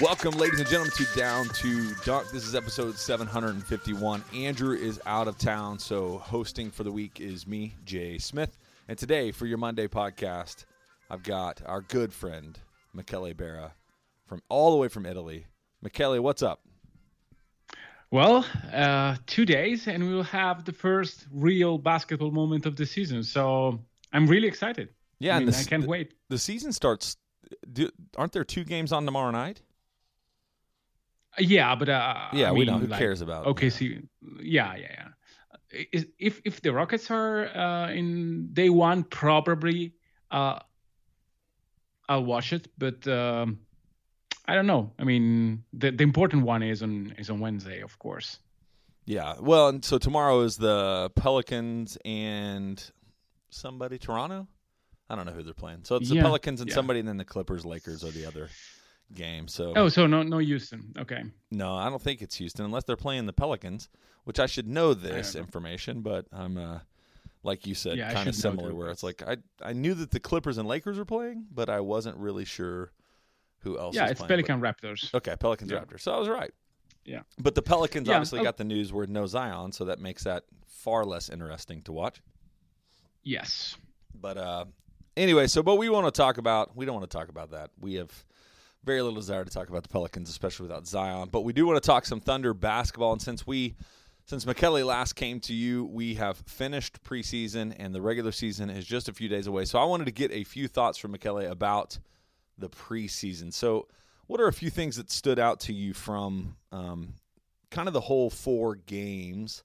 Welcome, ladies and gentlemen, to Down to Dunk. This is episode 751. Andrew is out of town, so hosting for the week is me, Jay Smith. And today, for your Monday podcast, I've got our good friend, Michele Berra, from all the way from Italy. Michele, what's up? Well, uh, two days, and we will have the first real basketball moment of the season. So I'm really excited. Yeah, I, mean, the, I can't the, wait. The season starts. Do, aren't there two games on tomorrow night? Yeah, but uh, yeah, I we mean, know who like, cares about. OKC, yeah, yeah, yeah. Is, if if the Rockets are uh, in day one, probably uh, I'll watch it. But um, I don't know. I mean, the the important one is on is on Wednesday, of course. Yeah. Well, and so tomorrow is the Pelicans and somebody Toronto. I don't know who they're playing. So it's the Pelicans and yeah. somebody, and then the Clippers, Lakers or the other game. So Oh, so no no Houston. Okay. no, I don't think it's Houston unless they're playing the Pelicans, which I should know this know. information, but I'm uh, like you said, Yeah, kind of similar. Where it's like I I knew that the Clippers and Lakers were playing, but I wasn't really sure who else. Yeah, it's playing, Pelican Raptors. Okay, Pelicans Yeah. Raptors. So I was right. Yeah. But the Pelicans Yeah, obviously oh. got the news where no Zion, so that makes that far less interesting to watch. Yes. But uh, anyway, so what we want to talk about, we don't want to talk about that. We have very little desire to talk about the Pelicans, especially without Zion. But we do want to talk some Thunder basketball. And since we, since Michele last came to you, we have finished preseason and the regular season is just a few days away. So I wanted to get a few thoughts from Michele about the preseason. So, what are a few things that stood out to you from um, kind of the whole four games?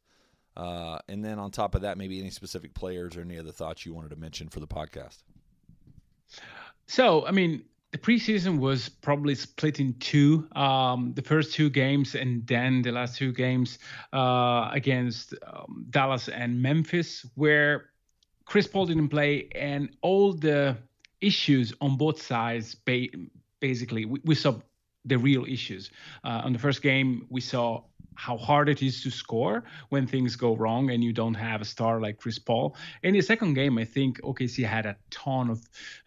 Uh, and then on top of that, maybe any specific players or any other thoughts you wanted to mention for the podcast. So, I mean, the preseason was probably split in two. Um, the first two games, and then the last two games uh, against um, Dallas and Memphis, where Chris Paul didn't play, and all the issues on both sides. Ba- basically, we, we saw the real issues. Uh, on the first game, we saw how hard it is to score when things go wrong and you don't have a star like Chris Paul. In the second game, I think OKC had a ton of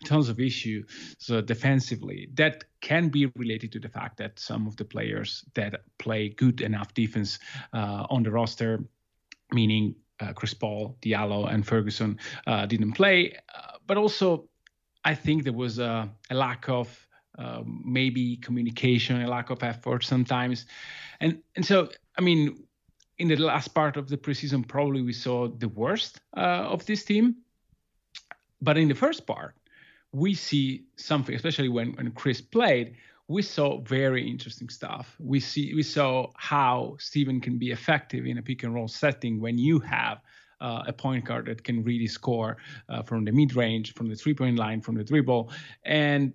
tons of issues so defensively that can be related to the fact that some of the players that play good enough defense uh, on the roster, meaning uh, Chris Paul, Diallo, and Ferguson, uh, didn't play. Uh, but also, I think there was a, a lack of um, maybe communication, a lack of effort sometimes, and and so I mean, in the last part of the preseason, probably we saw the worst uh, of this team. But in the first part, we see something, especially when when Chris played. We saw very interesting stuff. We see we saw how Steven can be effective in a pick and roll setting when you have uh, a point guard that can really score uh, from the mid range, from the three point line, from the dribble, and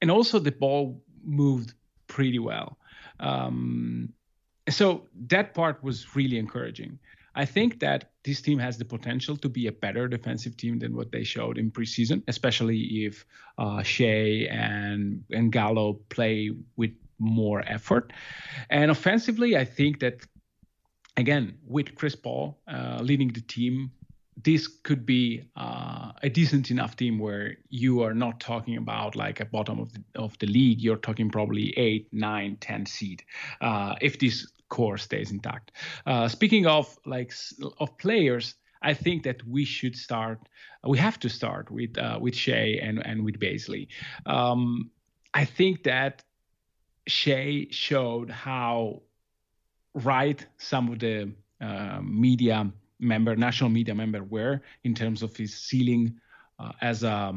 and also the ball moved pretty well. Um, so that part was really encouraging. I think that this team has the potential to be a better defensive team than what they showed in preseason, especially if uh, Shai and and Gallo play with more effort. And offensively, I think that again with Chris Paul uh, leading the team, this could be uh, a decent enough team where you are not talking about like a bottom of the, of the league. You're talking probably eight, nine, ten seed uh, if this core stays intact. Uh, speaking of like of players, I think that we should start. We have to start with uh, with Shai and and with Bazley. Um, I think that Shai showed how right some of the uh, media member, national media member, were in terms of his ceiling uh, as a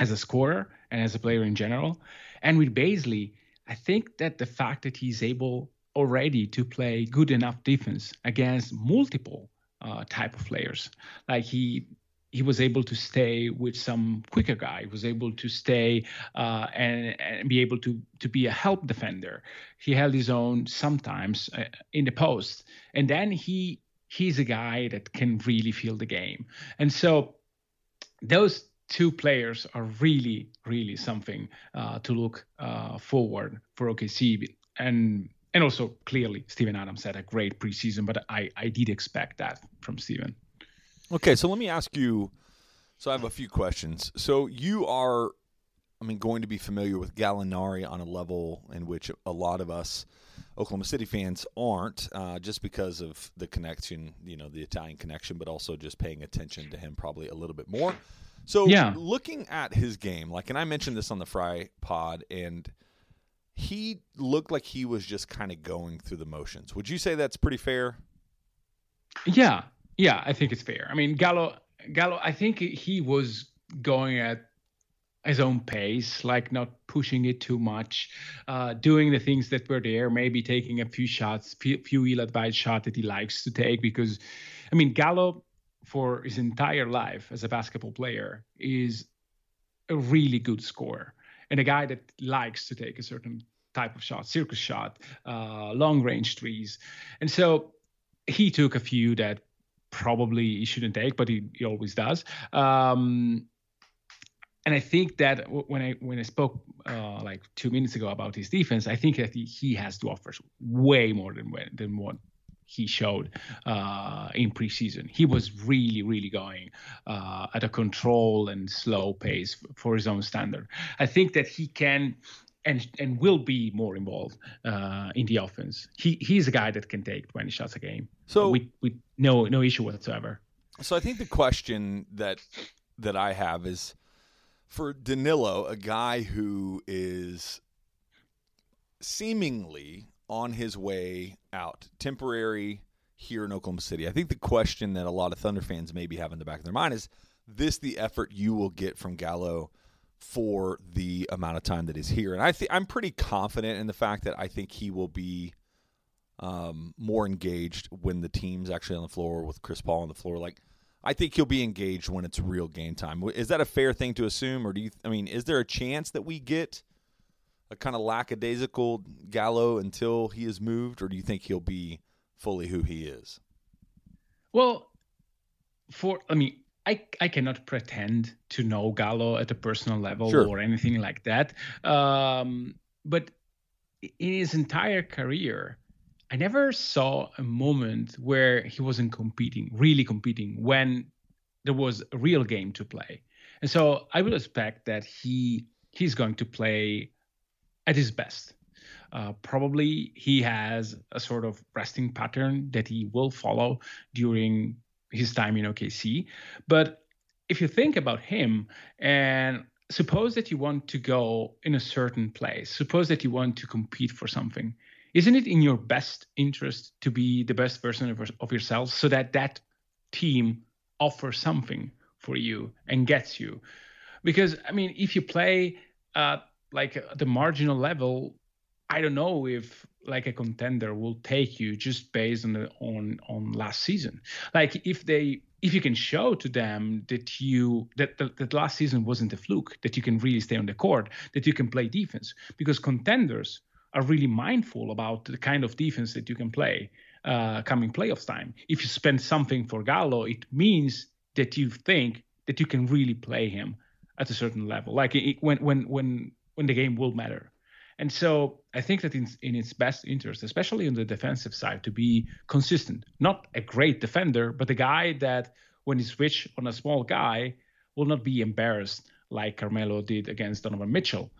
as a scorer and as a player in general. And with Bazley, I think that the fact that he's able already to play good enough defense against multiple uh, type of players, like he he was able to stay with some quicker guy. He was able to stay uh, and, and be able to to be a help defender. He held his own sometimes uh, in the post, and then he he's a guy that can really feel the game. And so those two players are really, really something uh, to look uh, forward for OKC. And and also clearly Steven Adams had a great preseason, but I, I did expect that from Steven. Okay, so let me ask you. So I have a few questions. So you are, I mean, going to be familiar with Gallinari on a level in which a lot of us Oklahoma City fans aren't, uh, just because of the connection, you know, the Italian connection, but also just paying attention to him probably a little bit more. So yeah. looking at his game, like, and I mentioned this on the Fry Pod, and he looked like he was just kind of going through the motions. Would you say that's pretty fair? Yeah, yeah, I think it's fair. I mean, Gallo, Gallo, I think he was going at his own pace, like not pushing it too much, uh, doing the things that were there, maybe taking a few shots, few, ill-advised shot that he likes to take. Because, I mean, Gallo, for his entire life as a basketball player, is a really good scorer and a guy that likes to take a certain type of shot, circus shot, uh, long range trees, and so he took a few that probably he shouldn't take, but he, he always does. Um, and I think that when I when I spoke uh, like two minutes ago about his defense, I think that he, has to offer way more than than what he showed uh, in preseason. He was really, really going uh, at a control and slow pace for his own standard. I think that he can and and will be more involved uh, in the offense. He he's a guy that can take 20 shots a game. So with with no no issue whatsoever. So I think the question that that I have is for Danilo, a guy who is seemingly on his way out, temporary here in Oklahoma City. I think the question that a lot of Thunder fans maybe have in the back of their mind is this the effort you will get from Gallo for the amount of time that is here? And I think I'm pretty confident in the fact that I think he will be um, more engaged when the team's actually on the floor with Chris Paul on the floor. Like I think he'll be engaged when it's real game time. Is that a fair thing to assume, or do you? I mean, is there a chance that we get a kind of lackadaisical Gallo until he is moved, or do you think he'll be fully who he is? Well, for I mean, I I cannot pretend to know Gallo at a personal level sure. or anything like that. Um, but in his entire career, I never saw a moment where he wasn't competing, really competing, when there was a real game to play. And so I would expect that he he's going to play at his best. Uh, probably he has a sort of resting pattern that he will follow during his time in OKC. But if you think about him and suppose that you want to go in a certain place, suppose that you want to compete for something, isn't it in your best interest to be the best version of, of yourself so that that team offers something for you and gets you? Because I mean, if you play uh, like the marginal level, I don't know if like a contender will take you just based on the on on last season. Like if they if you can show to them that you that, that that last season wasn't a fluke, that you can really stay on the court, that you can play defense, because contenders are really mindful about the kind of defense that you can play uh, coming playoffs time. If you spend something for Gallo, it means that you think that you can really play him at a certain level, like it, when when when when the game will matter. And so I think that in, in its best interest, especially on the defensive side, to be consistent, not a great defender, but a guy that when he switch on a small guy will not be embarrassed like Carmelo did against Donovan Mitchell.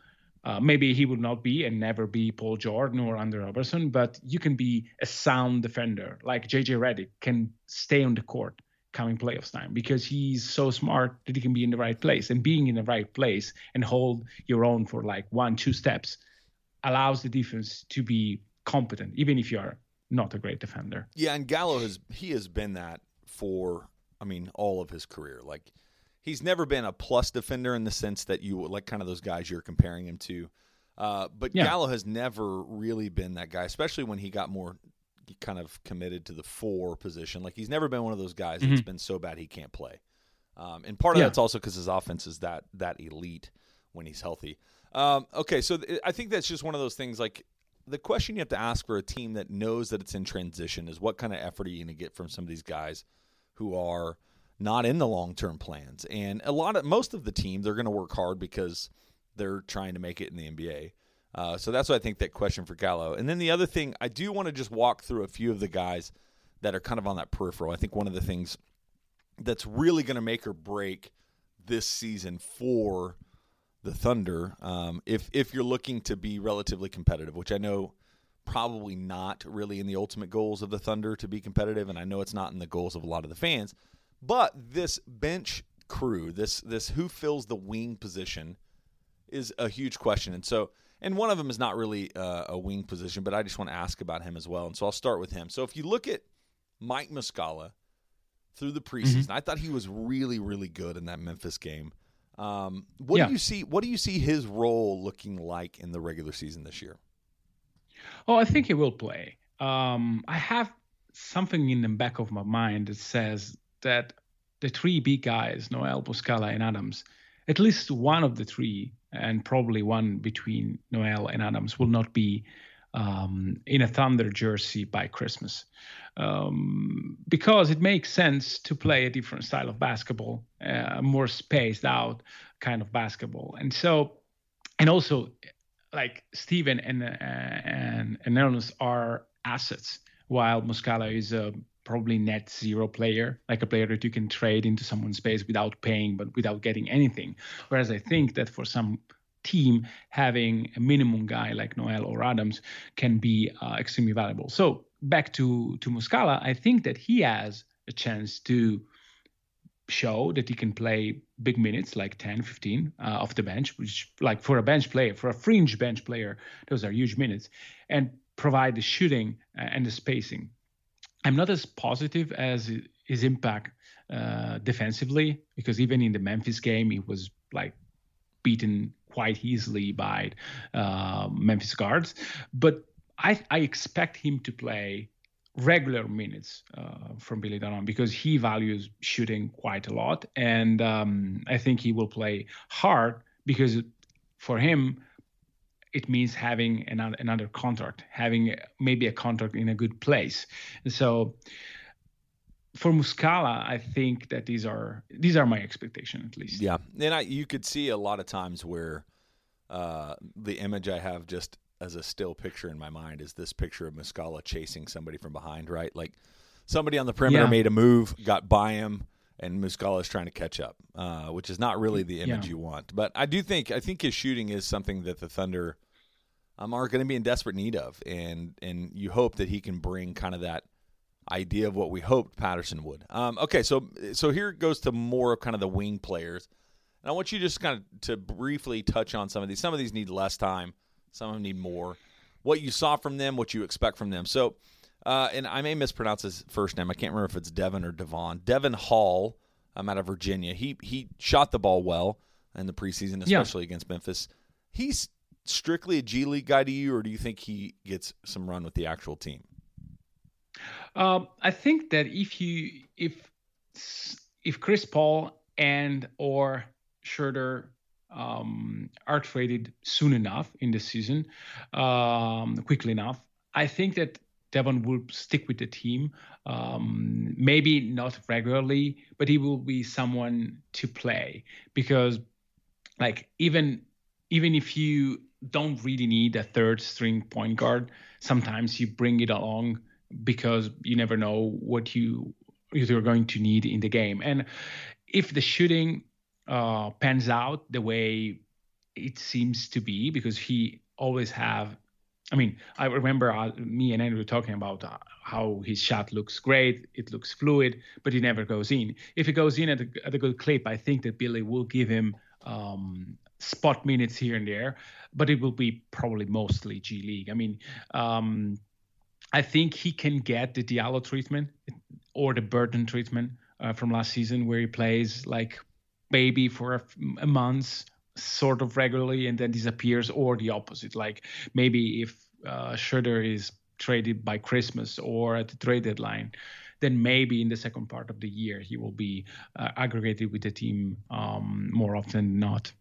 Uh, maybe he would not be and never be Paul Jordan or Andre Roberson, but you can be a sound defender like JJ Redick can stay on the court coming playoffs time because he's so smart that he can be in the right place and being in the right place and hold your own for like one two steps allows the defense to be competent even if you are not a great defender. Yeah, and Gallo has he has been that for I mean all of his career. Like he's never been a plus defender in the sense that you like kind of those guys you're comparing him to. Uh, but yeah. Gallo has never really been that guy, especially when he got more kind of committed to the four position. Like he's never been one of those guys mm-hmm. that's been so bad he can't play. Um, and part of yeah. that's also because his offense is that that elite when he's healthy. Um, okay, so th- I think that's just one of those things. Like the question you have to ask for a team that knows that it's in transition is what kind of effort are you going to get from some of these guys who are not in the long term plans. And a lot of most of the team they're going to work hard because they're trying to make it in the NBA. Uh, so that's why I think that question for Gallo. And then the other thing, I do want to just walk through a few of the guys that are kind of on that peripheral. I think one of the things that's really going to make or break this season for the Thunder, um, if if you're looking to be relatively competitive, which I know probably not really in the ultimate goals of the Thunder to be competitive, and I know it's not in the goals of a lot of the fans. But this bench crew, this this who fills the wing position, is a huge question. And so, and one of them is not really uh, a wing position, but I just want to ask about him as well. And so I'll start with him. So if you look at Mike Muscala through the preseason, mm-hmm. I thought he was really really good in that Memphis game. Um, what yeah. do you see? What do you see his role looking like in the regular season this year? Oh, I think he will play. Um, I have something in the back of my mind that says that the three big guys, Noel, Muscala, and Adams, at least one of the three, and probably one between Noel and Adams, will not be um, in a Thunder jersey by Christmas. Um, because it makes sense to play a different style of basketball, uh, more spaced out kind of basketball. And so, and also, like Steven and uh, and and Ernest are assets, while Muscala is a probably net zero player, like a player that you can trade into someone's space without paying, but without getting anything. Whereas I think that for some team, having a minimum guy like Noel or Adams can be uh, extremely valuable. So back to to Muscala, I think that he has a chance to show that he can play big minutes like 10 15 uh, off the bench which like for a bench player for a fringe bench player those are huge minutes and provide the shooting uh, and the spacing I'm not as positive as his impact uh, defensively because even in the Memphis game, he was like beaten quite easily by uh, Memphis guards. But I, I, expect him to play regular minutes uh, from Billy Donovan because he values shooting quite a lot, and um, I think he will play hard because for him it means having another, another contract, having maybe a contract in a good place. And so for Muscala, I think that these are these are my expectation at least. Yeah, and I you could see a lot of times where uh, the image I have just as a still picture in my mind is this picture of Muscala chasing somebody from behind, right? Like somebody on the perimeter yeah. made a move, got by him, and Muscala is trying to catch up, uh, which is not really the image yeah. you want. But I do think I think his shooting is something that the Thunder um, are going to be in desperate need of, and and you hope that he can bring kind of that idea of what we hoped Patterson would. Um, okay, so so here goes to more of kind of the wing players, and I want you just kind of to briefly touch on some of these. Some of these need less time, some of them need more. What you saw from them, what you expect from them. So, uh, and I may mispronounce his first name. I can't remember if it's Devin or Devon. Devon Hall. I'm out of Virginia. He he shot the ball well in the preseason, especially yeah. against Memphis. He's strictly a G League guy to you, or do you think he gets some run with the actual team? Um, I think that if you if if Chris Paul and or Schroeder um, are traded soon enough in the season, um, quickly enough, I think that Devon will stick with the team. Um, maybe not regularly, but he will be someone to play because, like, even even if you don't really need a third string point guard. Sometimes you bring it along because you never know what you you're going to need in the game. And if the shooting uh, pans out the way it seems to be, because he always have. I mean, I remember uh, me and Andrew talking about uh, how his shot looks great, it looks fluid, but he never goes in. If it goes in at a, at a good clip, I think that Billy will give him um, spot minutes here and there, but it will be probably mostly G League. I mean, um, I think he can get the Diallo treatment or the Burton treatment uh, from last season, where he plays like maybe for a, a month, sort of regularly, and then disappears, or the opposite. Like maybe if uh, Schroeder is traded by Christmas or at the trade deadline, then maybe in the second part of the year he will be uh, aggregated with the team um, more often than not.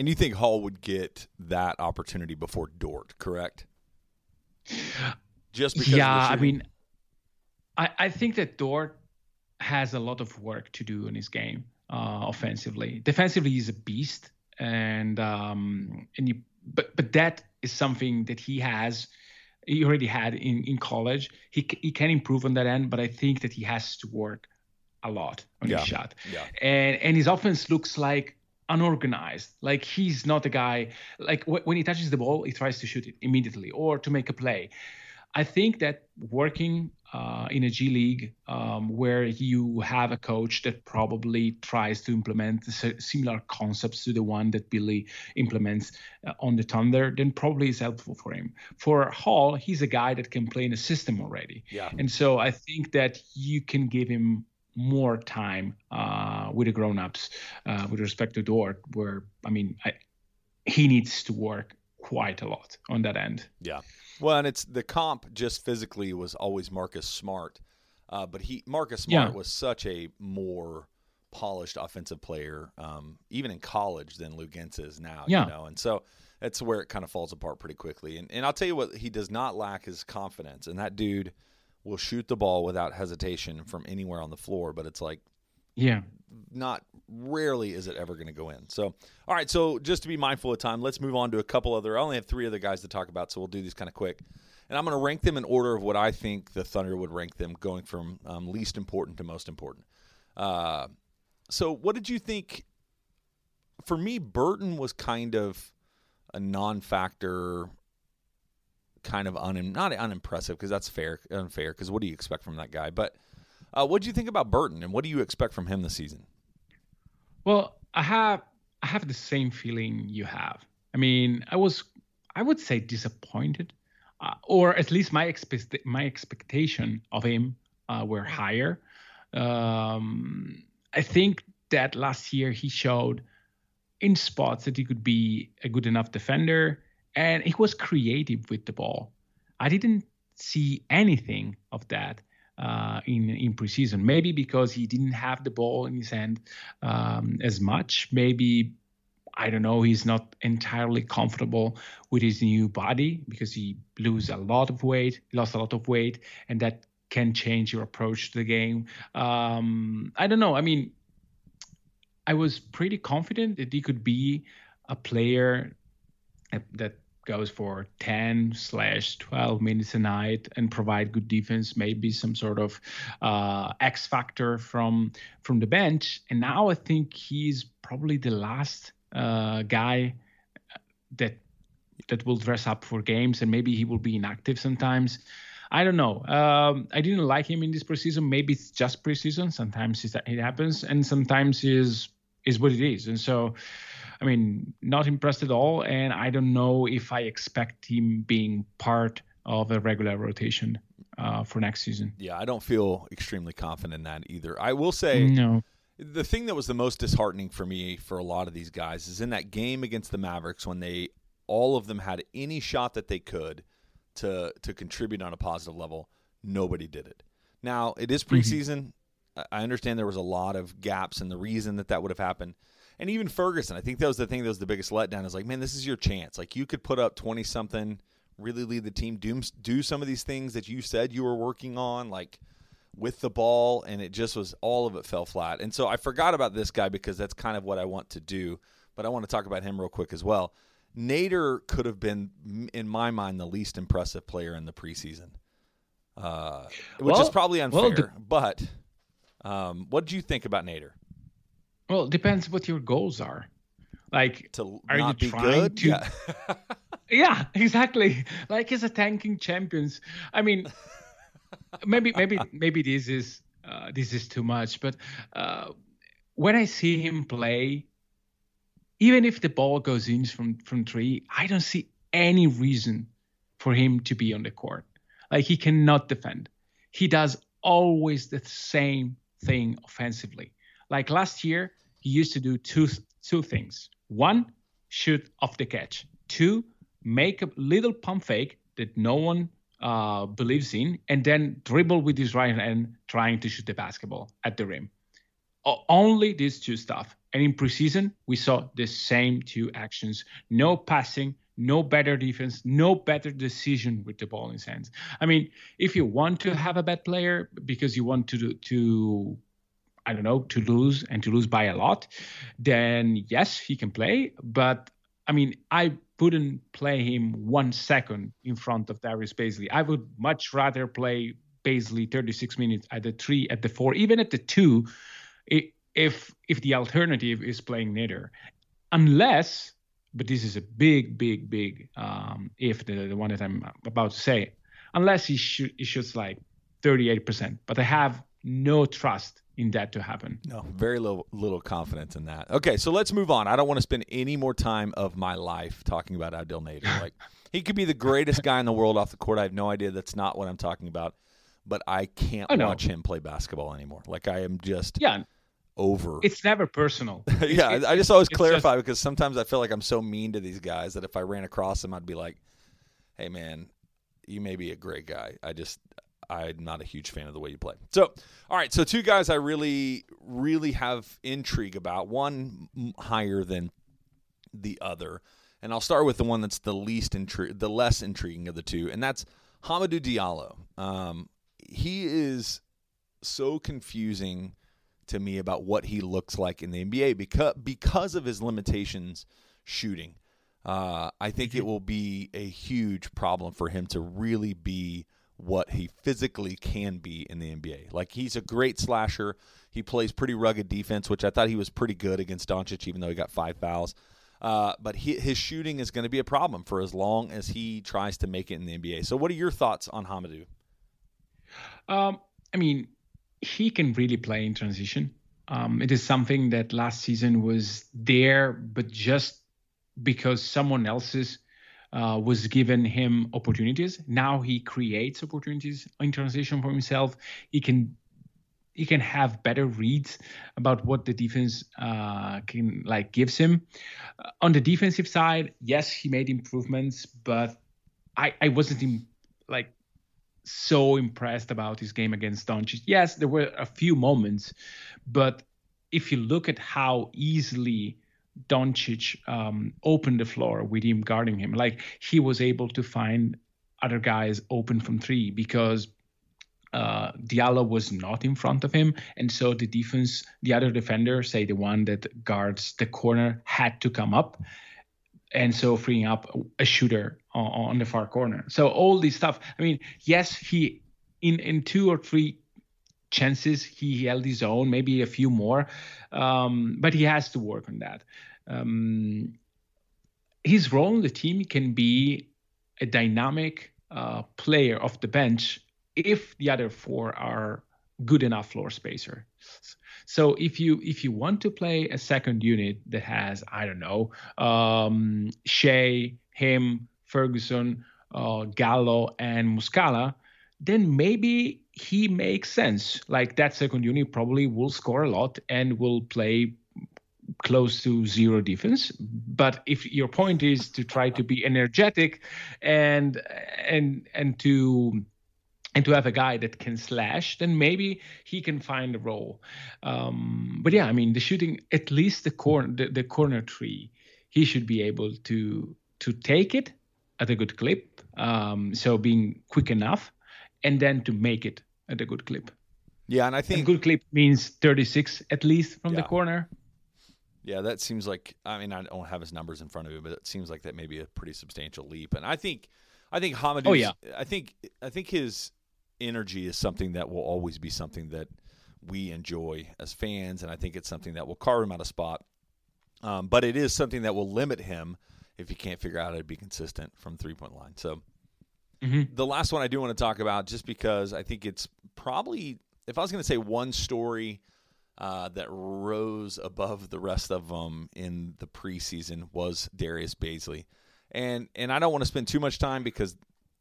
And you think Hall would get that opportunity before Dort, correct? Just because. Yeah, I mean, I I think that Dort has a lot of work to do in his game uh, offensively. Defensively, he's a beast, and um, and you, but but that is something that he has. He already had in, in college. He he can improve on that end, but I think that he has to work a lot on Yeah. his shot. Yeah. And and his offense looks like unorganized. Like he's not a guy like wh- when he touches the ball, he tries to shoot it immediately or to make a play. I think that working uh, in a G League um, where you have a coach that probably tries to implement similar concepts to the one that Billy implements uh, on the Thunder, then probably is helpful for him. For Hall, he's a guy that can play in a system already. Yeah. And so I think that you can give him more time uh, with the grown-ups uh, with respect to Dort, where I mean, I, he needs to work quite a lot on that end. Yeah. Well, and it's the comp just physically was always Marcus Smart, uh, but he Marcus Smart Yeah. was such a more polished offensive player, um, even in college than Luguentz is now. Yeah. You know, and so that's where it kind of falls apart pretty quickly. And and I'll tell you what, he does not lack his confidence, and that dude will shoot the ball without hesitation from anywhere on the floor. But it's like Yeah. not rarely is it ever going to go in. So, all right. So, just to be mindful of time, let's move on to a couple other. I only have three other guys to talk about, so we'll do these kind of quick. And I'm going to rank them in order of what I think the Thunder would rank them, going from um, least important to most important. Uh, so, what did you think? For me, Burton was kind of a non-factor, kind of un not unimpressive because that's fair, unfair. Because what do you expect from that guy? But uh, what do you think about Burton, and what do you expect from him this season? Well, I have I have the same feeling you have. I mean, I was I would say disappointed, uh, or at least my expect my expectation of him uh, were higher. Um, I think that last year he showed in spots that he could be a good enough defender, and he was creative with the ball. I didn't see anything of that uh, in in preseason. Maybe because he didn't have the ball in his hand um, as much. Maybe I don't know. He's not entirely comfortable with his new body because he lose a lot of weight, lost a lot of weight, and that can change your approach to the game. Um, I don't know. I mean, I was pretty confident that he could be a player that- that goes for 10 slash 12 minutes a night and provide good defense maybe some sort of uh, x factor from from the bench and now i think he's probably the last uh, guy that that will dress up for games and maybe he will be inactive sometimes I don't know. Um, I didn't like him in this preseason. Maybe it's just preseason. Sometimes it happens, and sometimes is is what it is. And so, I mean, not impressed at all. And I don't know if I expect him being part of a regular rotation uh, for next season. Yeah, I don't feel extremely confident in that either. I will say No. the thing that was the most disheartening for me for a lot of these guys is in that game against the Mavericks when they all of them had any shot that they could to to contribute on a positive level, nobody did it. Now, it is preseason. I I understand there was a lot of gaps and the reason that that would have happened. And even Ferguson, I think that was the thing that was the biggest letdown is like, man, this is your chance. Like you could put up 20 something, really lead the team, do do some of these things that you said you were working on like with the ball and it just was all of it fell flat. And so I forgot about this guy because that's kind of what I want to do, but I want to talk about him real quick as well. Nader could have been in my mind the least impressive player in the preseason. Uh, which is probably unfair, well, the- but um, what did you think about Nader? Well, it depends what your goals are. Like, To are not you be trying good? to? Yeah. Yeah, exactly. Like as a tanking champions. I mean, maybe maybe maybe this is uh, this is too much, but uh, when I see him play, even if the ball goes in from from three, I don't see any reason for him to be on the court. Like he cannot defend. He does always the same thing offensively. Like last year, he used to do two two things. One, shoot off the catch. Two, make a little pump fake that no one uh, believes in, and then dribble with his right hand, trying to shoot the basketball at the rim. O- only these two stuff. And in preseason, we saw the same two actions: no passing, no better defense, no better decision with the ball in his hands. I mean, if you want to have a bad player because you want to do, to I don't know to lose and to lose by a lot, then yes, he can play. But I mean, I wouldn't play him one second in front of Darius Bazley. I would much rather play Bazley 36 minutes at the three, at the four, even at the two, if if the alternative is playing Nader, unless but this is a big, big, big um, if the, the one that I'm about to say, unless he, shoot, he shoots like 38%. But I have no trust in that to happen. No, very little, little confidence in that. Okay, so let's move on. I don't want to spend any more time of my life talking about Abdel Nader. Like he could be the greatest guy in the world off the court. I have no idea. That's not what I'm talking about. But I can't oh, watch him play basketball anymore. Like I am just yeah over. It's never personal. yeah, it's, I just always clarify just... because sometimes I feel like I'm so mean to these guys that if I ran across them, I'd be like, "Hey, man, you may be a great guy. I just." I'm not a huge fan of the way you play. So, all right. So, two guys I really, really have intrigue about. One higher than the other, and I'll start with the one that's the least intri- the less intriguing of the two, and that's Hamidou Diallo. Um, he is so confusing to me about what he looks like in the NBA because because of his limitations shooting. Uh, I think it mm-hmm. will be a huge problem for him to really be what he physically can be in the NBA. Like he's a great slasher. He plays pretty rugged defense, which I thought he was pretty good against Doncic, even though he got five fouls. Uh, but he, his shooting is going to be a problem for as long as he tries to make it in the NBA. So, what are your thoughts on Hamidou? Um, I mean, he can really play in transition. Um, it is something that last season was there, but just because someone else's uh, was given him opportunities. Now he creates opportunities in transition for himself. He can he can have better reads about what the defense uh, can like gives him. Uh, on the defensive side, yes, he made improvements, but I I wasn't in, like so impressed about his game against Doncic. Yes, there were a few moments, but if you look at how easily Doncic um, opened the floor with him guarding him, like he was able to find other guys open from three because uh, Diallo was not in front of him, and so the defense, the other defender, say the one that guards the corner, had to come up, and so freeing up a shooter on, on the far corner. So all this stuff. I mean, yes, he in in two or three chances he held his own, maybe a few more, um, but he has to work on that. Um, his role in the team can be a dynamic uh, player off the bench if the other four are good enough floor spacer. So if you if you want to play a second unit that has I don't know um, Shai, him, Ferguson, uh, Gallo, and Muscala, then maybe he makes sense. Like that second unit probably will score a lot and will play close to zero defense. But if your point is to try to be energetic and and and to and to have a guy that can slash, then maybe he can find a role. Um, but yeah, I mean, the shooting, at least the corner, the, the corner tree, he should be able to to take it at a good clip. Um, so being quick enough, and then to make it at a good clip. Yeah, and I think a good clip means 36 at least from yeah. the corner. Yeah, that seems like I mean I don't have his numbers in front of me, but it seems like that may be a pretty substantial leap. And I think I think Hamidou Oh yeah. I think I think his energy is something that will always be something that we enjoy as fans, and I think it's something that will carve him out of spot. Um, but it is something that will limit him if he can't figure out how to be consistent from three point line. So Mm-hmm. The last one I do want to talk about, just because I think it's probably, if I was going to say one story uh, that rose above the rest of them in the preseason, was Darius Bazley, and and I don't want to spend too much time because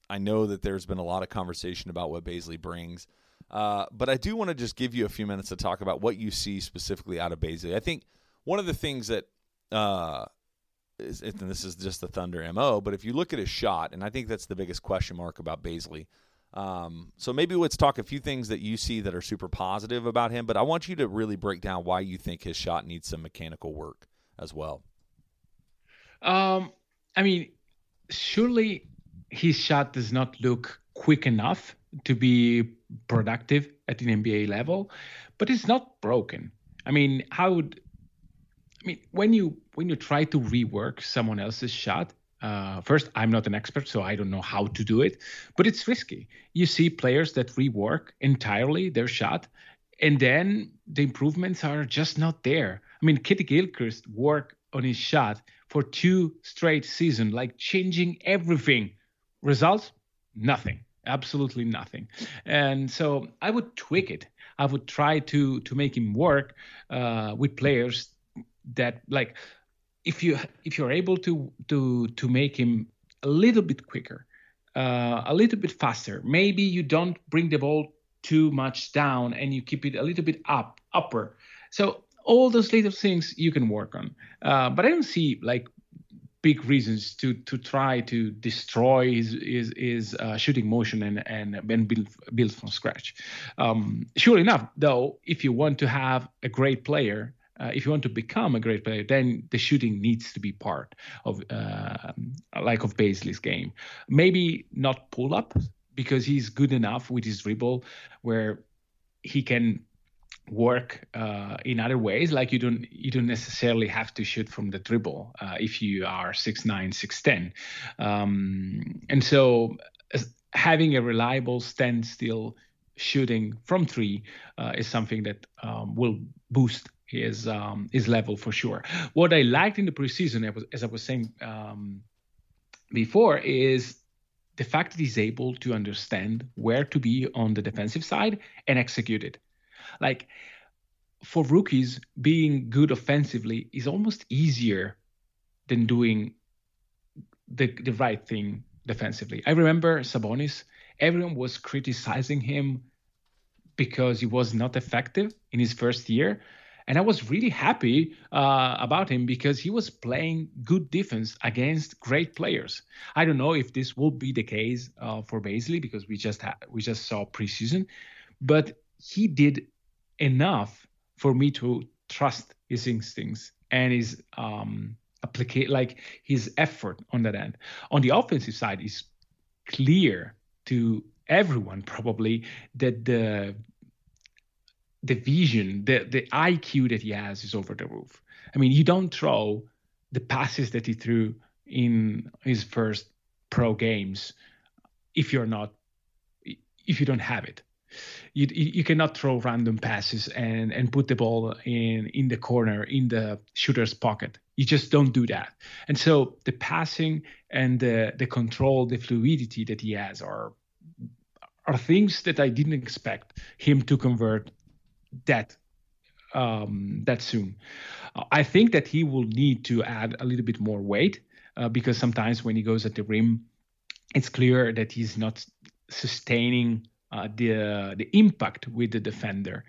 I know that there's been a lot of conversation about what Bazley brings. Uh, but I do want to just give you a few minutes to talk about what you see specifically out of Bazley. I think one of the things that uh, is, and this is just the Thunder mo. But if you look at his shot, and I think that's the biggest question mark about Bazley. Um, so maybe let's talk a few things that you see that are super positive about him. But I want you to really break down why you think his shot needs some mechanical work as well. Um, I mean, surely his shot does not look quick enough to be productive at an NBA level, but it's not broken. I mean, how would I mean when you when you try to rework someone else's shot? Uh, first, I'm not an expert, so I don't know how to do it, but it's risky. You see players that rework entirely their shot, and then the improvements are just not there. I mean, Kidd-Gilchrist worked on his shot for two straight seasons, like changing everything. Results? Nothing. Absolutely nothing. And so I would tweak it. I would try to to make him work uh, with players that like if you if you're able to to to make him a little bit quicker, uh, a little bit faster. Maybe you don't bring the ball too much down and you keep it a little bit up upper. So all those little things you can work on. Uh, but I don't see like big reasons to to try to destroy his his, his uh, shooting motion and and build build from scratch. Um, sure enough, though, if you want to have a great player. Uh, if you want to become a great player, then the shooting needs to be part of, uh, like of Bazley's game. Maybe not pull up because he's good enough with his dribble, where he can work uh, in other ways like you don't you don't necessarily have to shoot from the dribble uh, if you are 6'9 6'10 um, and so having a reliable standstill shooting from three uh, is something that um, will boost his um, his level for sure what i liked in the preseason as i was saying um, before is the fact that he's able to understand where to be on the defensive side and execute it like for rookies, being good offensively is almost easier than doing the the right thing defensively. I remember Sabonis. Everyone was criticizing him because he was not effective in his first year. And I was really happy uh, about him because he was playing good defense against great players. I don't know if this will be the case uh, for Bazley because we just ha- we just saw preseason, but he did enough for me to trust his instincts and his um like his effort on that end. On the offensive side, is clear to everyone probably that the the vision, the the IQ that he has is over the roof. I mean, you don't throw the passes that he threw in his first pro games if you're not if you don't have it. You, you cannot throw random passes and and put the ball in in the corner in the shooter's pocket. You just don't do that. And so the passing and the the control the fluidity that he has are are things that i didn't expect him to convert that um, that soon. I think that he will need to add a little bit more weight uh, because sometimes when he goes at the rim it's clear that he's not sustaining uh, the the impact with the defender.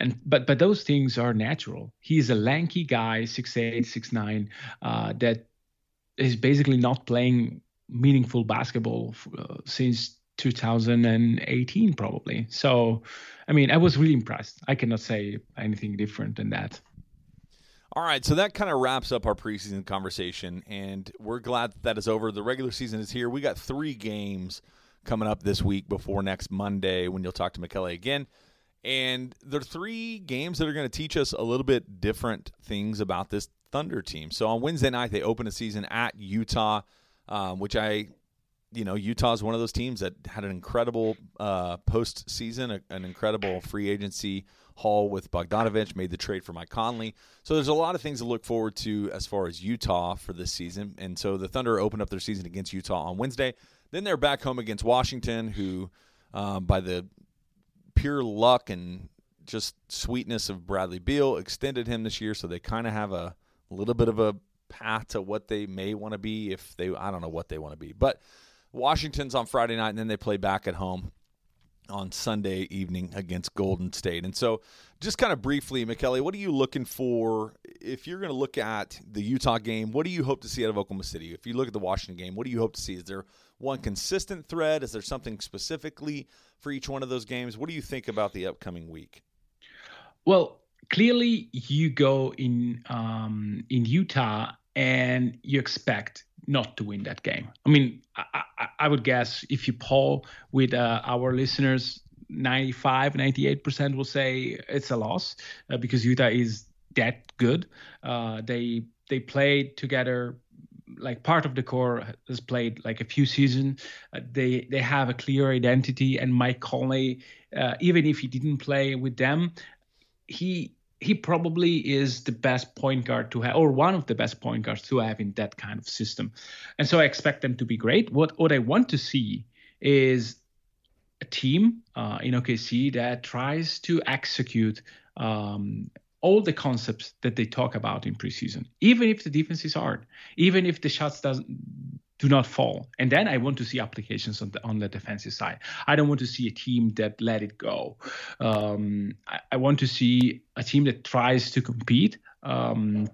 And but but those things are natural. He's a lanky guy six eight six nine uh, that is basically not playing meaningful basketball uh, since 2018 probably so i mean i was really impressed i cannot say anything different than that all right, so that kind of wraps up our preseason conversation, and we're glad that, that is over. The regular season is here. We got three games coming up this week before next Monday when you'll talk to Michele again. And there are three games that are going to teach us a little bit different things about this Thunder team. So on Wednesday night, they open a season at Utah, um, which I, you know, Utah is one of those teams that had an incredible uh, postseason, a, an incredible free agency haul with Bogdanovich, made the trade for Mike Conley. So there's a lot of things to look forward to as far as Utah for this season. And so the Thunder opened up their season against Utah on Wednesday. Then they're back home against Washington, who, um, by the pure luck and just sweetness of Bradley Beal, extended him this year. So they kind of have a little bit of a path to what they may want to be if they, I don't know what they want to be. But Washington's on Friday night, and then they play back at home on Sunday evening against Golden State. And so, just kind of briefly, Michele, what are you looking for if you're going to look at the Utah game? What do you hope to see out of Oklahoma City? If you look at the Washington game, what do you hope to see? Is there one consistent thread? Is there something specifically for each one of those games? What do you think about the upcoming week? Well, clearly, you go in um, in Utah and you expect not to win that game. I mean, I, I, I would guess if you poll with uh, our listeners, 95, 98% will say it's a loss uh, because Utah is that good. Uh, they they played together like part of the core has played like a few seasons. Uh, they they have a clear identity, and Mike Conley, uh, even if he didn't play with them, he he probably is the best point guard to have, or one of the best point guards to have in that kind of system. And so I expect them to be great. What what I want to see is a team uh, in OKC that tries to execute um, all the concepts that they talk about in preseason, even if the defense is hard, even if the shots doesn't do not fall. And then I want to see applications on the on the defensive side. I don't want to see a team that let it go. Um, I, I, want to see a team that tries to compete. Um,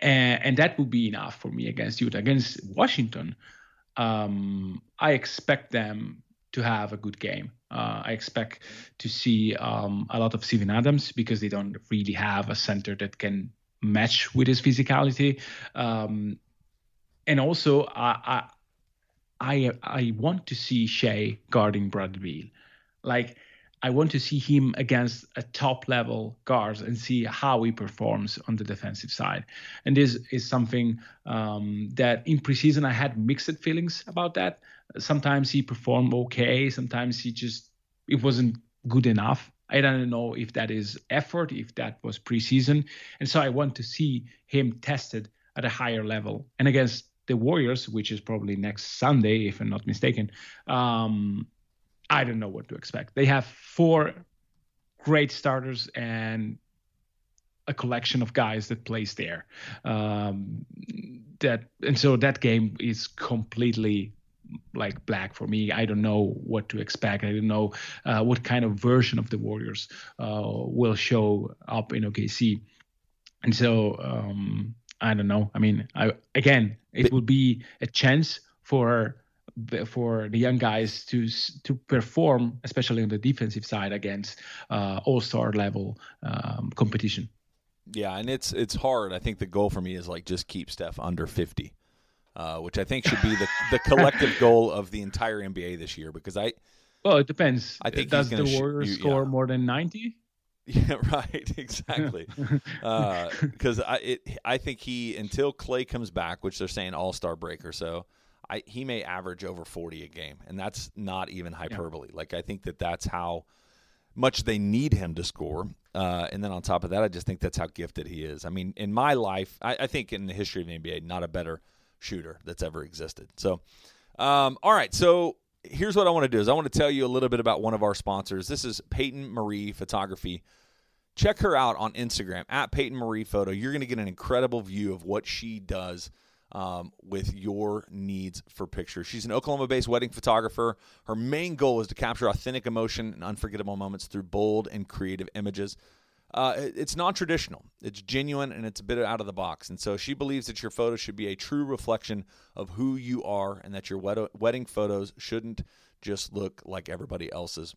and, and, that would be enough for me against Utah. Against Washington, um, I expect them to have a good game. Uh, I expect to see um, a lot of Steven Adams because they don't really have a center that can match with his physicality. Um, and also, I, I I want to see Shai guarding Bradley Beal. Like I want to see him against a top level guards and see how he performs on the defensive side. And this is something um, that in preseason I had mixed feelings about that. Sometimes he performed okay. Sometimes he just it wasn't good enough. I don't know if that is effort, if that was preseason, and so I want to see him tested at a higher level. And against the Warriors, which is probably next Sunday, if I'm not mistaken, um, I don't know what to expect. They have four great starters and a collection of guys that plays there. Um, that and so that game is completely like black for me. I don't know what to expect. I don't know uh, what kind of version of the Warriors uh, will show up in OKC. And so um, I don't know. I mean, I, again, it will be a chance for for the young guys to to perform, especially on the defensive side against uh, all star level um, competition. Yeah, and it's it's hard. I think the goal for me is like just keep Steph under fifty, uh, which I think should be the the collective goal of the entire NBA this year. Because I, well, it depends. I think does the Warriors sh- score yeah. more than ninety? Yeah, right. Exactly. Because uh, I it, I think he until Clay comes back, which they're saying All Star break or so. I, he may average over 40 a game, and that's not even hyperbole. Yeah. Like I think that that's how much they need him to score. Uh, and then on top of that, I just think that's how gifted he is. I mean, in my life, I, I think in the history of the NBA, not a better shooter that's ever existed. So, um, all right. So here's what I want to do is I want to tell you a little bit about one of our sponsors. This is Peyton Marie Photography. Check her out on Instagram at Peyton Marie Photo. You're going to get an incredible view of what she does um, with your needs for pictures. She's an Oklahoma based wedding photographer. Her main goal is to capture authentic emotion and unforgettable moments through bold and creative images. Uh, it's non traditional, it's genuine, and it's a bit out of the box. And so she believes that your photos should be a true reflection of who you are and that your wed- wedding photos shouldn't just look like everybody else's.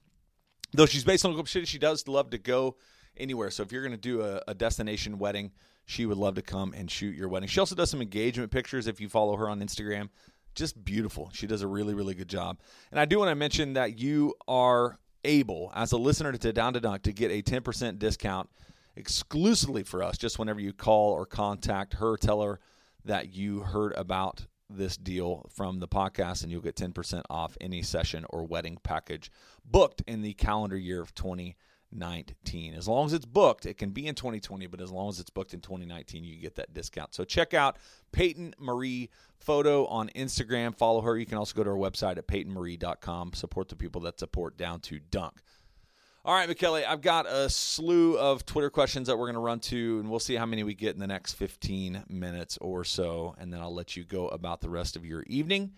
Though she's based on Oklahoma City, she does love to go anywhere. So if you're going to do a, a destination wedding, she would love to come and shoot your wedding. She also does some engagement pictures if you follow her on Instagram. Just beautiful. She does a really, really good job. And I do want to mention that you are able, as a listener to Down to Dunk, to get a 10% discount exclusively for us just whenever you call or contact her. Tell her that you heard about this deal from the podcast, and you'll get 10% off any session or wedding package booked in the calendar year of 2020. 2019. As long as it's booked, it can be in 2020, but as long as it's booked in 2019, you get that discount. So check out Peyton Marie Photo on Instagram. Follow her. You can also go to her website at peytonmarie.com. Support the people that support Down to Dunk. All right, Michele, I've got a slew of Twitter questions that we're going to run to, and we'll see how many we get in the next 15 minutes or so, and then I'll let you go about the rest of your evening.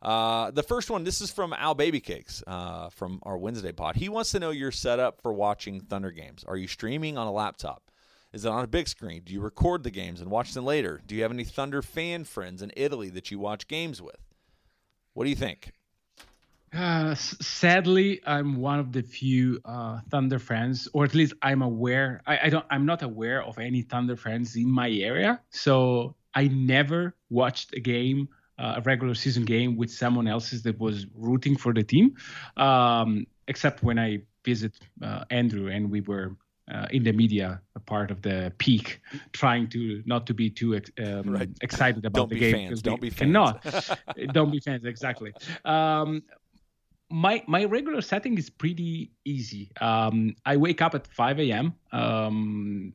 Uh, the first one, this is from Al Baby Cakes uh, from our Wednesday pod. He wants to know your setup for watching Thunder games. Are you streaming on a laptop? Is it on a big screen? Do you record the games and watch them later? Do you have any Thunder fan friends in Italy that you watch games with? What do you think? Uh, sadly, I'm one of the few uh, Thunder fans, or at least I'm aware. I, I, don't. I'm not aware of any Thunder fans in my area. So I never watched a game, a regular season game with someone else's that was rooting for the team, um, except when I visit uh, Andrew and we were uh, in the media a part of the peak, trying to not to be too um, Right. excited about Don't the game. fans. Don't be fans. Cannot. don't be fans. Exactly. Um, my my regular setting is pretty easy. Um, I wake up at 5 a.m. Um,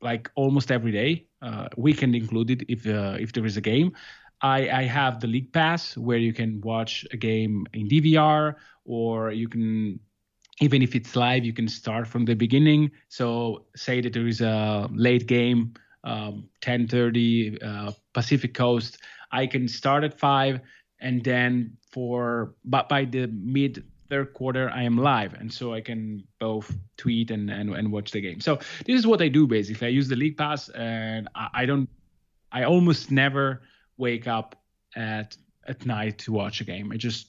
like almost every day, uh, weekend included, if uh, if there is a game. I, I have the league pass where you can watch a game in DVR, or you can even if it's live, you can start from the beginning. So say that there is a late game, um, 10:30 uh, Pacific Coast. I can start at five, and then for but by the mid third quarter, I am live, and so I can both tweet and and, and watch the game. So this is what I do basically. I use the league pass, and I, I don't. I almost never wake up at at night to watch a game. I just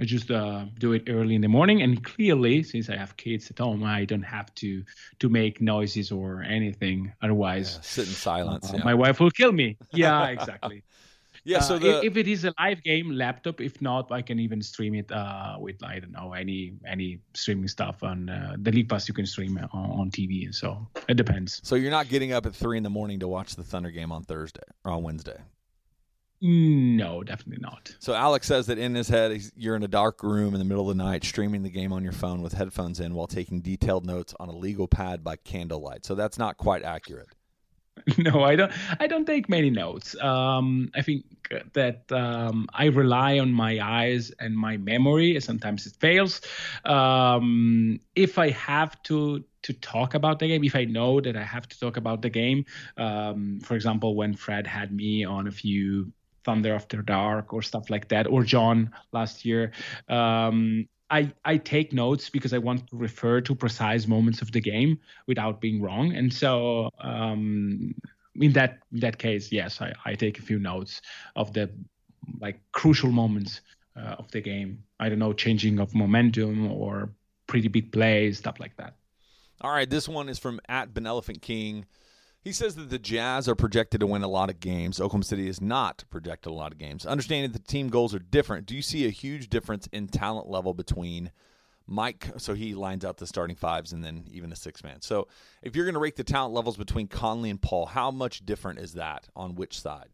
I just uh, do it early in the morning, and clearly, since I have kids at home, I don't have to to make noises or anything. Otherwise, Sit in silence. uh, yeah. my wife will kill me. Yeah, exactly. yeah. So Uh, the if it is a live game, laptop. If not, I can even stream it uh, with I don't know any any streaming stuff on uh, the League Pass. You can stream on, on TV, and so it depends. so you're not getting up at three in the morning to watch the Thunder game on Thursday or on Wednesday. No, definitely not. So Alex says that in his head, he's, you're in a dark room in the middle of the night, streaming the game on your phone with headphones in while taking detailed notes on a legal pad by candlelight. So that's not quite accurate. no i don't i don't take many notes um i think that um i rely on my eyes and my memory sometimes it fails um if i have to to talk about the game if i know that i have to talk about the game um for example when fred had me on a few thunder after dark or stuff like that or john last year um I, I take notes because I want to refer to precise moments of the game without being wrong. And so um, in that in that case, yes, I, I take a few notes of the like crucial moments uh, of the game. I don't know, changing of momentum or pretty big plays, stuff like that. All right, this one is from at Benevolent King. He says that the Jazz are projected to win a lot of games. Oklahoma City is not projected a lot of games. Understanding that the team goals are different, do you see a huge difference in talent level between Mike? So he lines out the starting fives and then even the six man. So if you're going to rate the talent levels between Conley and Paul, how much different is that on which side?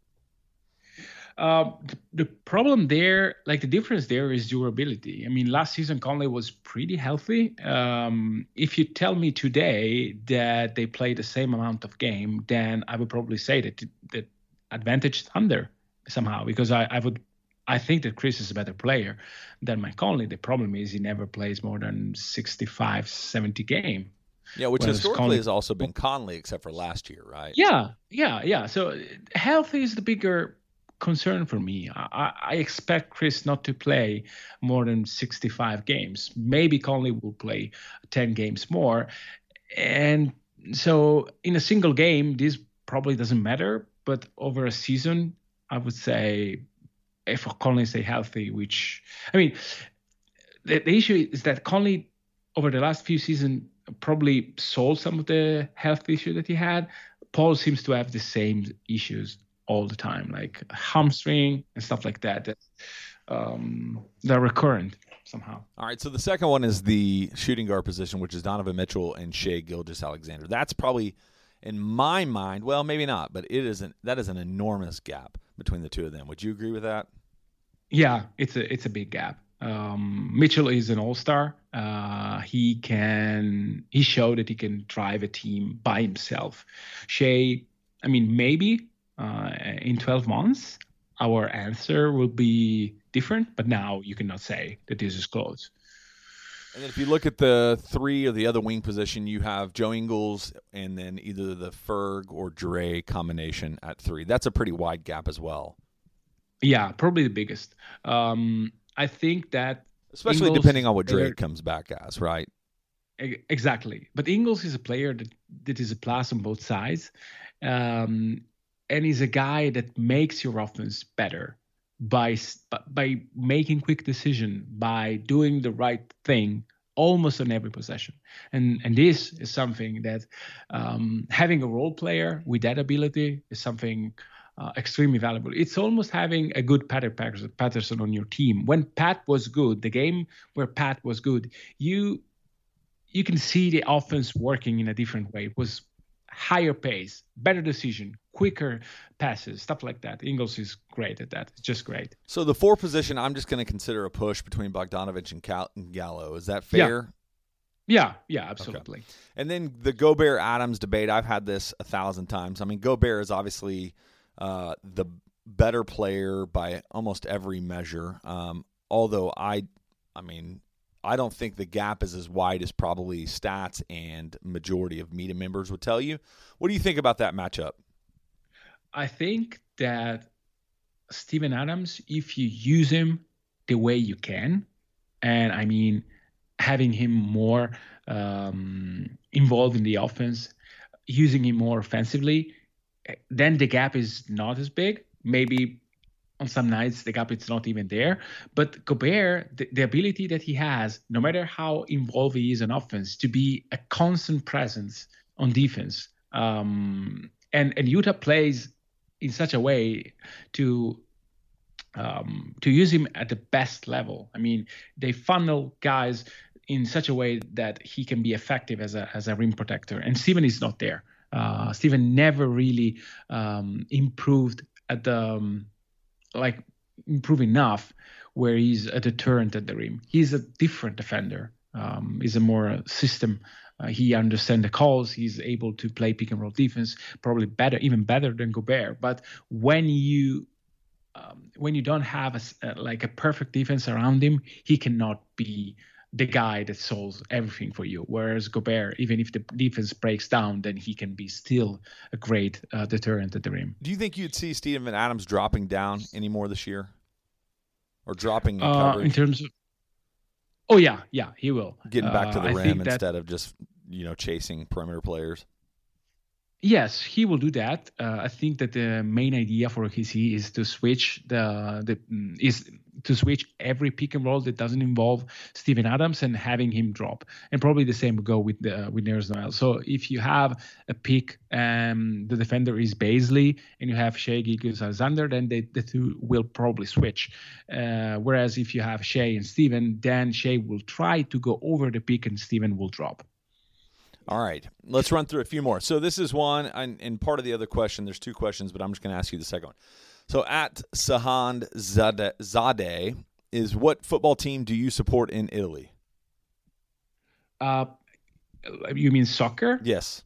Uh, th- the problem there, like the difference there, is durability. I mean, last season Conley was pretty healthy. Um, if you tell me today that they play the same amount of game, then I would probably say that that advantage Thunder somehow because I, I would I think that Chris is a better player than Mike Conley. The problem is he never plays more than 65, 70 game. Yeah, which Whereas historically Conley- has also been Conley, except for last year, right? Yeah, yeah, yeah. So health is the bigger concern for me. I, I- expect Chris not to play more than 65 games. Maybe Conley will play 10 games more. And so in a single game, this probably doesn't matter. But over a season, I would say if Conley stay healthy, which I mean, the, the issue is that Conley over the last few seasons probably solved some of the health issue that he had. Paul seems to have the same issues all the time, like hamstring and stuff like that. That um, they're recurrent somehow. All right, so the second one is the shooting guard position, which is Donovan Mitchell and Shai Gilgeous-Alexander. That's probably, in my mind, well, maybe not, but it is an that is an enormous gap between the two of them. Would you agree with that? Yeah, it's a it's a big gap. Um, Mitchell is an all-star. Uh, he can he showed that he can drive a team by himself. Shai, I mean, maybe uh, in 12 months our answer will be different, but now you cannot say that this is close. And then if you look at the three or the other wing position, you have Joe Ingles and then either the Ferg or Dre combination at three. That's a pretty wide gap as well, Yeah, probably the biggest. Um, I think that especially Ingles depending on what Dre comes back as, right? Exactly. But Ingles is a player that, that is a plus on both sides. Um, and he's a guy that makes your offense better by by making quick decision, by doing the right thing almost on every possession. And and this is something that um, having a role player with that ability is something uh, extremely valuable. It's almost having a good Pat Patterson on your team. When Pat was good, the game where Pat was good, you you can see the offense working in a different way. It was higher pace, better decision, quicker passes, stuff like that. Ingles is great at that. It's just great. So the four position, I'm just going to consider a push between Bogdanovich and, Cal- and Gallo. Is that fair? Yeah, yeah, yeah absolutely. Okay. And then the Gobert Adams debate. I've had this a thousand times. I mean, Gobert is obviously uh, the better player by almost every measure. Um, although I, I mean, I don't think the gap is as wide as probably stats and majority of media members would tell you. What do you think about that matchup? I think that Steven Adams, if you use him the way you can, and I mean having him more um, involved in the offense, using him more offensively, then the gap is not as big. Maybe on some nights the gap is not even there. But Gobert, the, the, ability that he has, no matter how involved he is in offense, to be a constant presence on defense. Um, and and Utah plays in such a way to um, to use him at the best level. I mean, they funnel guys in such a way that he can be effective as a as a rim protector. And Steven is not there. Uh, Steven never really um, improved at the um, like improve enough where he's a deterrent at the rim. He's a different defender. Um, he's a more system. Uh, he understands the calls. He's able to play pick and roll defense probably better, even better than Gobert. But when you um, when you don't have a, uh, like a perfect defense around him, he cannot be the guy that solves everything for you. Whereas Gobert, even if the defense breaks down, then he can be still a great uh, deterrent at the rim. Do you think you'd see Steven Adams dropping down anymore this year, or dropping in, uh, in terms of? Oh yeah, yeah, he will. Getting back to the uh, rim instead that, of just you know chasing perimeter players. Yes, he will do that. Uh, I think that the main idea for OKC is to switch the the mm, is to switch every pick and roll that doesn't involve Steven Adams and having him drop. And probably the same would go with the with Nerlens Noel. So if you have a pick, um, the defender is Bazley, and you have Shai Gilgeous-Alexander, then they, the two will probably switch. Uh, whereas if you have Shai and Steven, then Shai will try to go over the pick and Steven will drop. All right, let's run through a few more. So this is one, and, and part of the other question. There's two questions, but I'm just going to ask you the second one. So at Sahand Zadeh is what football team do you support in Italy? Uh, you mean soccer? Yes.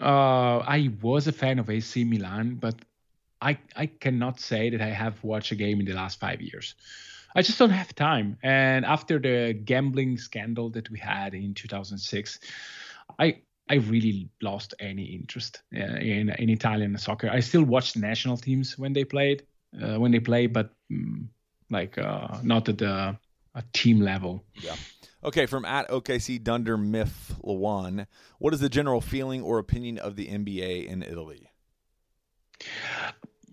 Uh, I was a fan of AC Milan, but I I cannot say that I have watched a game in the last five years. I just don't have time. And after the gambling scandal that we had in 2006, I I really lost any interest uh, in in Italian soccer. I still watch national teams when they played, uh, when they play, but um, like uh, not at the team level. Yeah. Okay, from at OKC Dunder Myth Lawan, what is the general feeling or opinion of the NBA in Italy?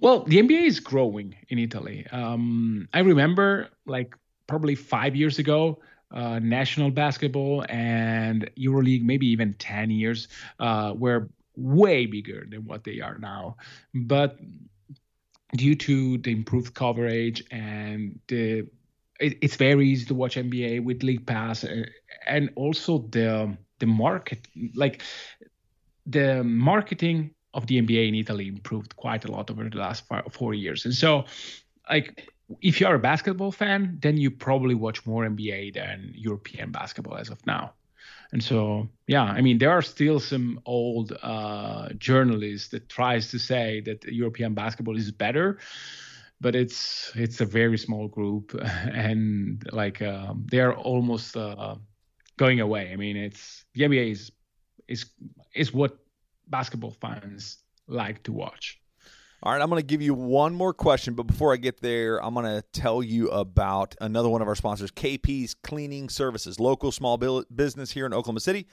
Well, the NBA is growing in Italy. Um, I remember like probably five years ago, uh, national basketball and EuroLeague, maybe even 10 years, uh, were way bigger than what they are now. But due to the improved coverage and the it, it's very easy to watch NBA with League Pass uh, and also the the market like the marketing of the NBA in Italy improved quite a lot over the last four years. And so like if you're a basketball fan, then you probably watch more NBA than European basketball as of now. And so, yeah, I mean, there are still some old uh, journalists that tries to say that European basketball is better, but it's it's a very small group, and like um, they are almost uh, going away. I mean, it's the NBA is is is what basketball fans like to watch. All right, I'm going to give you one more question, but before I get there, I'm going to tell you about another one of our sponsors, KP's Cleaning Services, local small business here in Oklahoma City,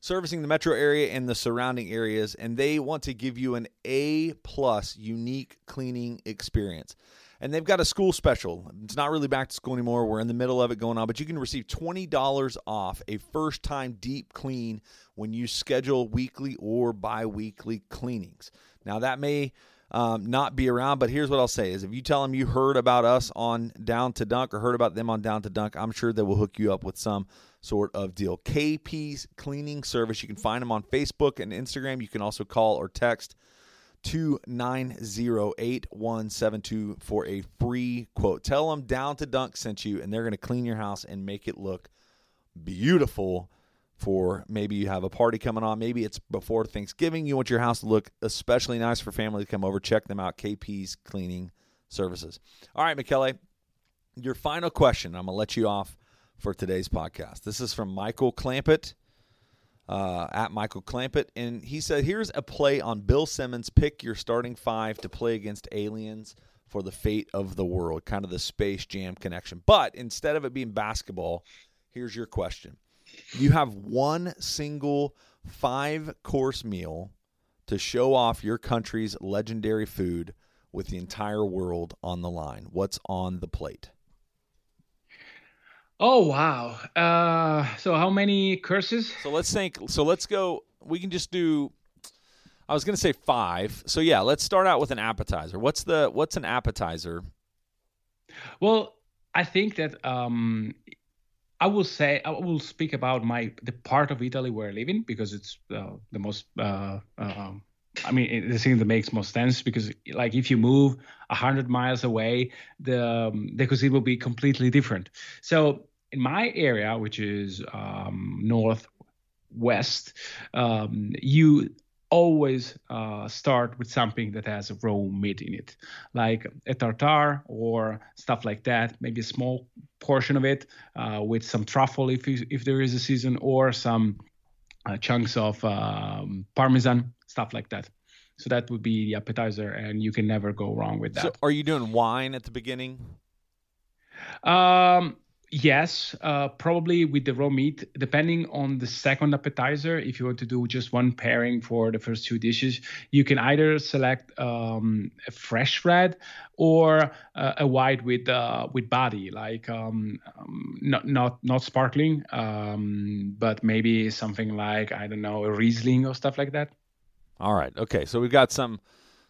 servicing the metro area and the surrounding areas, and they want to give you an A plus unique cleaning experience. And they've got a school special. It's not really back to school anymore. We're in the middle of it going on, but you can receive $20 off a first time deep clean when you schedule weekly or bi weekly cleanings. Now, that may um, not be around. But here's what I'll say: is if you tell them you heard about us on Down to Dunk or heard about them on Down to Dunk, I'm sure they will hook you up with some sort of deal. KP's Cleaning Service. You can find them on Facebook and Instagram. You can also call or text 2908172 for a free quote. Tell them Down to Dunk sent you, and they're going to clean your house and make it look beautiful for maybe you have a party coming on. Maybe it's before Thanksgiving. You want your house to look especially nice for family to come over. Check them out, KP's Cleaning Services. All right, Michele, your final question. I'm going to let you off for today's podcast. This is from Michael Clampett. Uh, at Michael Clampett, and he said, "Here's a play on Bill Simmons. Pick your starting five to play against aliens for the fate of the world. Kind of the Space Jam connection. But instead of it being basketball, here's your question: You have one single five course meal to show off your country's legendary food with the entire world on the line. What's on the plate?" Oh wow! Uh, so how many curses? So let's think. So let's go. We can just do. I was going to say five. So yeah, let's start out with an appetizer. What's the what's an appetizer? Well, I think that um, I will say I will speak about my the part of Italy where I live in because it's uh, the most. Uh, um, I mean, the thing that makes most sense because, like, if you move hundred miles away, the um, the cuisine will be completely different. So, in my area, which is um, northwest, um, you always uh, start with something that has raw meat in it, like a tartare or stuff like that. Maybe a small portion of it uh, with some truffle if if there is a season, or some uh, chunks of um, parmesan stuff like that. So that would be the appetizer, and you can never go wrong with that. So are you doing wine at the beginning? Um, yes, uh, probably with the raw meat, depending on the second appetizer. If you want to do just one pairing for the first two dishes, you can either select um, a fresh red or uh, a white with uh, with body, like um, um, not not not sparkling, um, but maybe something like I don't know a Riesling or stuff like that. All right. Okay. So we've got some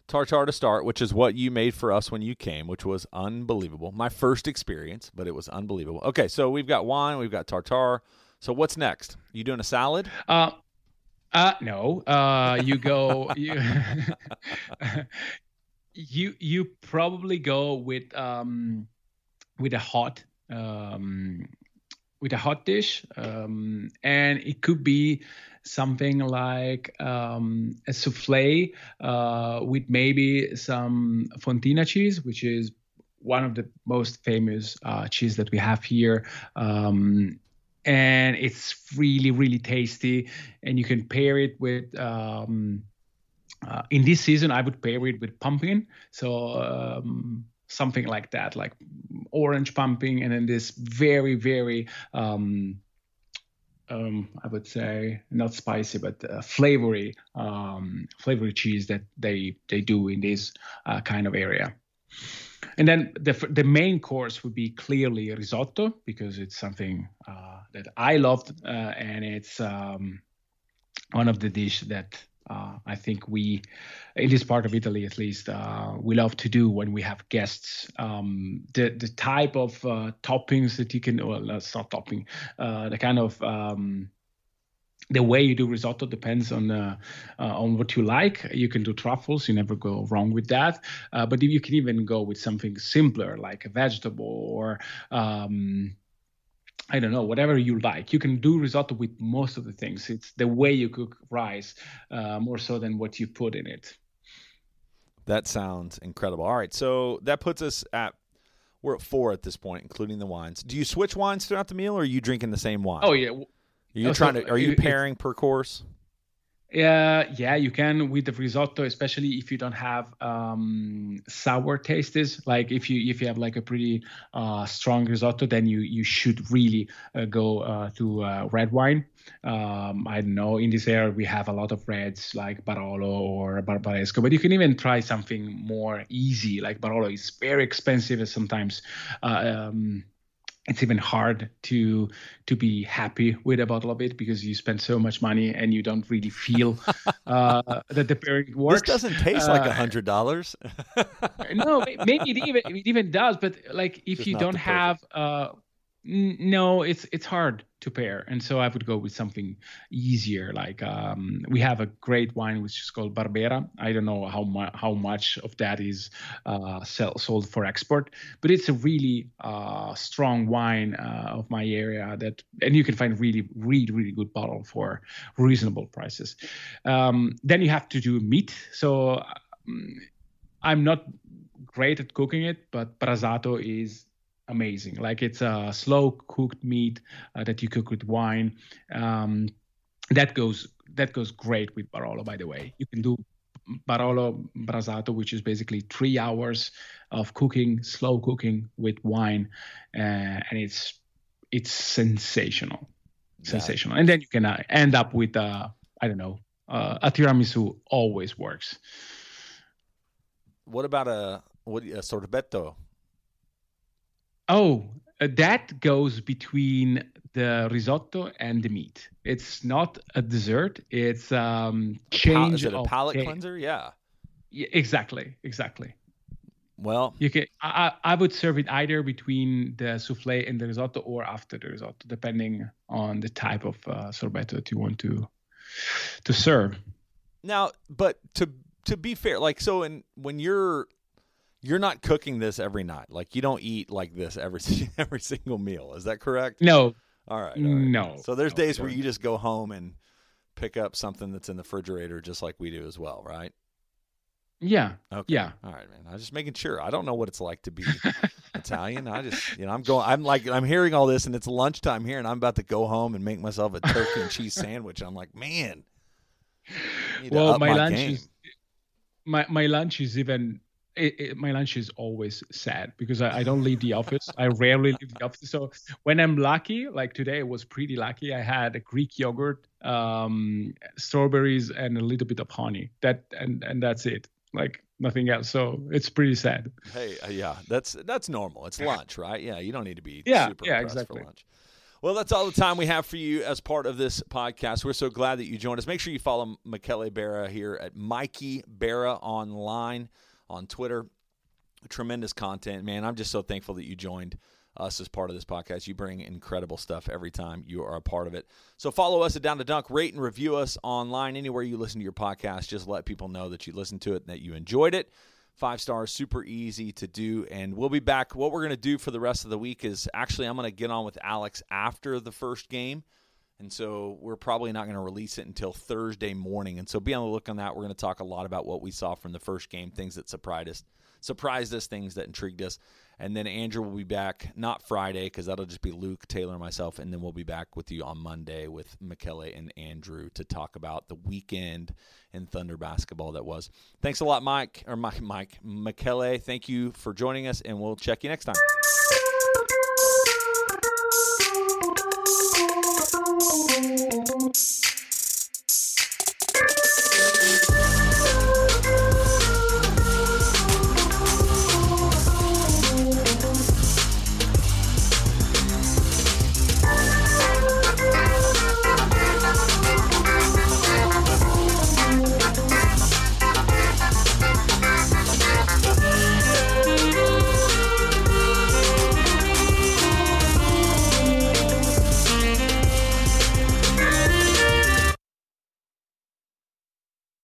tartare to start, which is what you made for us when you came, which was unbelievable. My first experience, but it was unbelievable. Okay. So we've got wine, we've got tartare. So what's next? You doing a salad? Uh, uh no. Uh, you go. you, you you probably go with um with a hot um with a hot dish um and it could be something like um, a souffle uh, with maybe some fontina cheese, which is one of the most famous uh, cheese that we have here. Um, and it's really, really tasty. And you can pair it with. Um, uh, in this season, I would pair it with pumpkin. So um, something like that, like orange pumpkin, and then this very, very um, um, I would say not spicy, but uh, flavory, um, flavory cheese that they they do in this uh, kind of area. And then the the main course would be clearly risotto because it's something uh, that I loved, uh, and it's um, one of the dish that uh, I think we, in this part of Italy at least, uh, we love to do when we have guests. Um, the the type of uh, toppings that you can, well, that's not topping, uh, the kind of um, the way you do risotto depends on uh, uh, on what you like. You can do truffles; you never go wrong with that. but you can even go with something simpler, like a vegetable or um, I don't know, whatever you like. You can do risotto with most of the things. It's the way you cook rice uh, more so than what you put in it. That sounds incredible. All right, so that puts us at we're at four at this point, including the wines. Do you switch wines throughout the meal, or are you drinking the same wine? Oh yeah. Are you oh, trying so to? Are you pairing per course? Yeah, yeah, you can with the risotto, especially if you don't have um, sour tastes. Like if you if you have like a pretty uh, strong risotto, then you you should really uh, go uh, to uh, red wine. Um, I don't know. In this area, we have a lot of reds like Barolo or Barbaresco, but you can even try something more easy like Barolo. is very expensive, and sometimes. Uh, um, it's even hard to to be happy with a bottle of it because you spend so much money and you don't really feel uh, that the pairing works. This doesn't taste uh, like a hundred dollars. no, maybe it even it even does, but like if you don't have uh, no, it's it's hard to pair, and so I would go with something easier. Like um, we have a great wine which is called Barbera. I don't know how much how much of that is uh, sell- sold for export, but it's a really uh, strong wine uh, of my area that, and you can find really really really good bottle for reasonable prices. Um, then you have to do meat. So um, I'm not great at cooking it, but brasato is amazing. Like it's a slow cooked meat uh, that you cook with wine. Um, that goes that goes great with Barolo. By the way, you can do Barolo brasato, which is basically three hours of cooking, slow cooking with wine, uh, and it's it's sensational, sensational. And then you can uh, end up with uh, I don't know uh, a tiramisu always works. What about a what a sorbetto? Oh, uh, that goes between the risotto and the meat. It's not a dessert. It's um change. Is it a palate cleanser? Yeah. yeah. Exactly. Exactly. Well, you can. I, I would serve it either between the souffle and the risotto, or after the risotto, depending on the type of uh, sorbetto that you want to to serve. Now, but to to be fair, like so, and when you're you're not cooking this every night. Like you don't eat like this every every single meal. Is that correct? No. All right. All right. No. So there's no, days where you just go home and pick up something that's in the refrigerator, just like we do as well, right? Yeah. Okay. Yeah. All right, man. I'm just making sure. I don't know what it's like to be Italian. I just, you know, I'm going. I'm like, I'm hearing all this, and it's lunchtime here, and I'm about to go home and make myself a turkey and cheese sandwich. I'm like, man. well, my, my lunch game. is my my lunch is even it, it, my lunch is always sad because I, I, don't leave the office. I rarely leave the office. So when I'm lucky, like today, was pretty lucky. I had a Greek yogurt, um, strawberries, and a little bit of honey. That and and that's it. Like nothing else. So it's pretty sad. Hey, uh, yeah, that's that's normal. It's lunch, right? Yeah, you don't need to be yeah, super yeah, exactly. for lunch. Well, that's all the time we have for you as part of this podcast. We're so glad that you joined us. Make sure you follow Michele Barra here at Mikey Barra online on Twitter. Tremendous content, man. I'm just so thankful that you joined us as part of this podcast. You bring incredible stuff every time you are a part of it. So follow us at Down to Dunk, rate and review us online anywhere you listen to your podcast. Just let people know that you listened to it and that you enjoyed it. Five stars, super easy to do. And we'll be back. What we're going to do for the rest of the week is actually, I'm going to get on with Alex after the first game. And so we're probably not going to release it until Thursday morning. And so be on the look on that. We're going to talk a lot about what we saw from the first game, things that surprised us, surprised us, things that intrigued us. And then Andrew will be back not Friday because that'll just be Luke, Taylor, and myself. And then we'll be back with you on Monday with Michele and Andrew to talk about the weekend in Thunder basketball that was. Thanks a lot, Mike or Mike, Mike, Michele. Thank you for joining us, and we'll check you next time. Thank you.